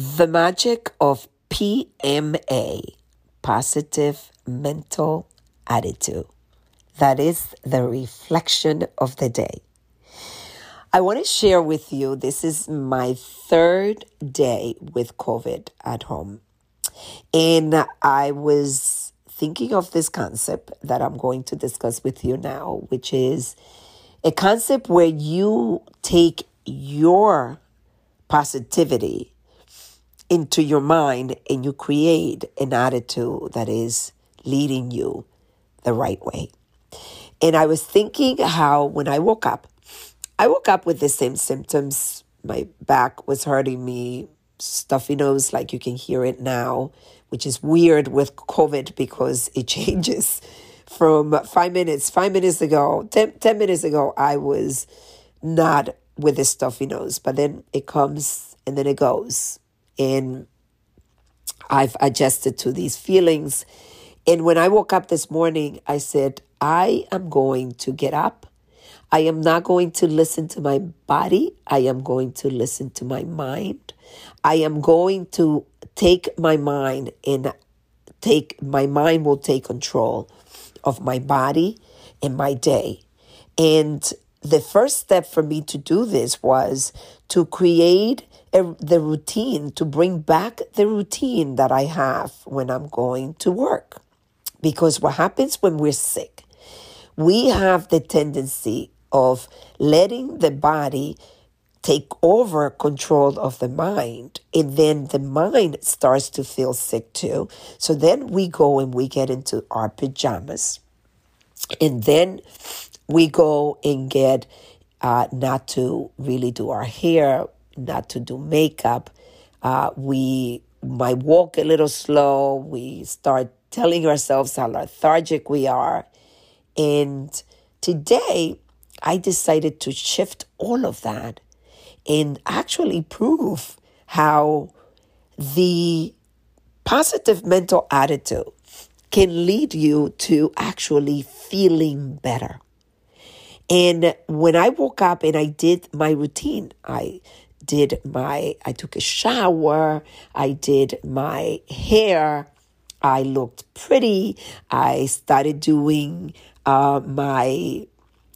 The magic of PMA, positive mental attitude. That is the reflection of the day. I want to share with you this is my third day with COVID at home. And I was thinking of this concept that I'm going to discuss with you now, which is a concept where you take your positivity into your mind and you create an attitude that is leading you the right way. And I was thinking how when I woke up, I woke up with the same symptoms. My back was hurting me, stuffy nose, like you can hear it now, which is weird with COVID because it changes from five minutes. Five minutes ago, ten, 10 minutes ago, I was not with a stuffy nose, but then it comes and then it goes. And I've adjusted to these feelings. And when I woke up this morning, I said, I am going to get up. I am not going to listen to my body. I am going to listen to my mind. I am going to take my mind and take my mind will take control of my body and my day. And the first step for me to do this was to create a, the routine, to bring back the routine that I have when I'm going to work. Because what happens when we're sick, we have the tendency of letting the body take over control of the mind and then the mind starts to feel sick too. So then we go and we get into our pajamas. And then we go and get uh, not to really do our hair, not to do makeup. Uh, we might walk a little slow. We start telling ourselves how lethargic we are. And today, I decided to shift all of that and actually prove how the positive mental attitude can lead you to actually feeling better. And when I woke up and I did my routine, I did my, I took a shower, I did my hair, I looked pretty, I started doing uh, my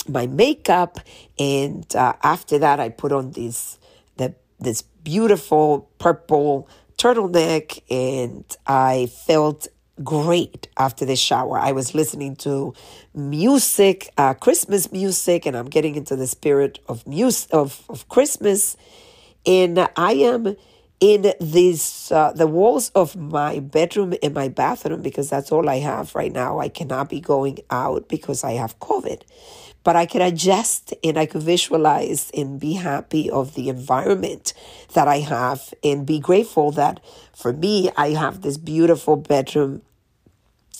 my makeup, and uh, after that, I put on this the this beautiful purple turtleneck, and I felt great after the shower. I was listening to music, uh, Christmas music, and I'm getting into the spirit of music of, of Christmas. And I am in these uh, the walls of my bedroom and my bathroom because that's all I have right now. I cannot be going out because I have COVID. But I can adjust and I can visualize and be happy of the environment that I have and be grateful that for me, I have this beautiful bedroom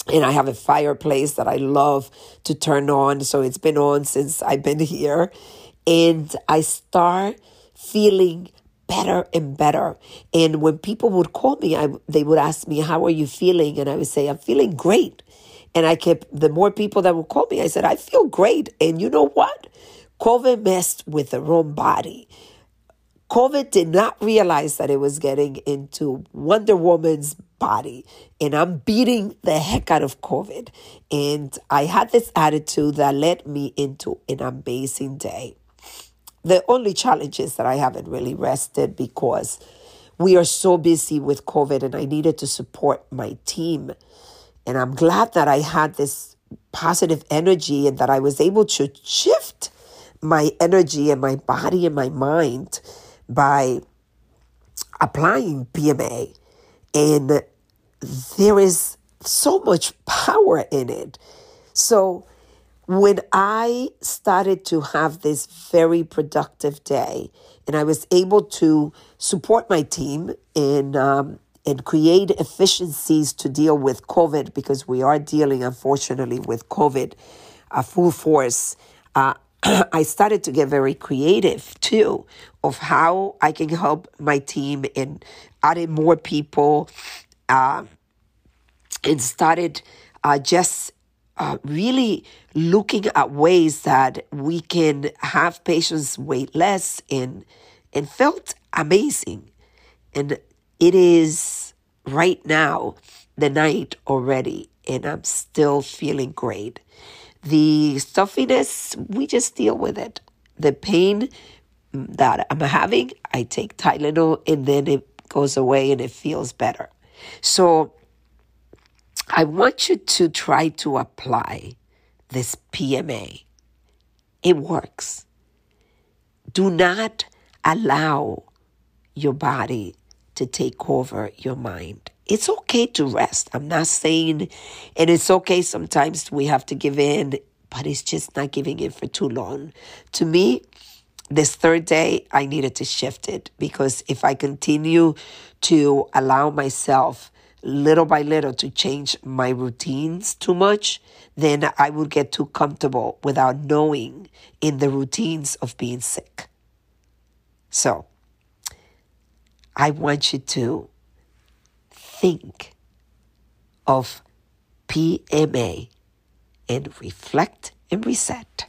and I have a fireplace that I love to turn on. So it's been on since I've been here. And I start feeling better and better. And when people would call me, I, they would ask me, How are you feeling? And I would say, I'm feeling great. And I kept, the more people that would call me, I said, I feel great. And you know what? COVID messed with the wrong body. COVID did not realize that it was getting into Wonder Woman's body and I'm beating the heck out of COVID. And I had this attitude that led me into an amazing day. The only challenge is that I haven't really rested because we are so busy with COVID and I needed to support my team. And I'm glad that I had this positive energy and that I was able to shift my energy and my body and my mind by applying PMA. And there is so much power in it. So when I started to have this very productive day, and I was able to support my team in um, and create efficiencies to deal with COVID because we are dealing, unfortunately, with COVID uh, full force. Uh, I started to get very creative too of how I can help my team and adding more people uh, and started uh, just uh, really looking at ways that we can have patients wait less and and felt amazing and It is right now the night already, and I'm still feeling great. The stuffiness, we just deal with it. The pain that I'm having, I take Tylenol and then it goes away and it feels better. So I want you to try to apply this PMA. It works. Do not allow your body to take over your mind. It's okay to rest. I'm not saying, and it's okay sometimes we have to give in, but it's just not giving in for too long. To me, this third day, I needed to shift it because if I continue to allow myself little by little to change my routines too much, then I would get too comfortable without knowing in the routines of being sick. So, I want you to think of PMA and reflect and reset.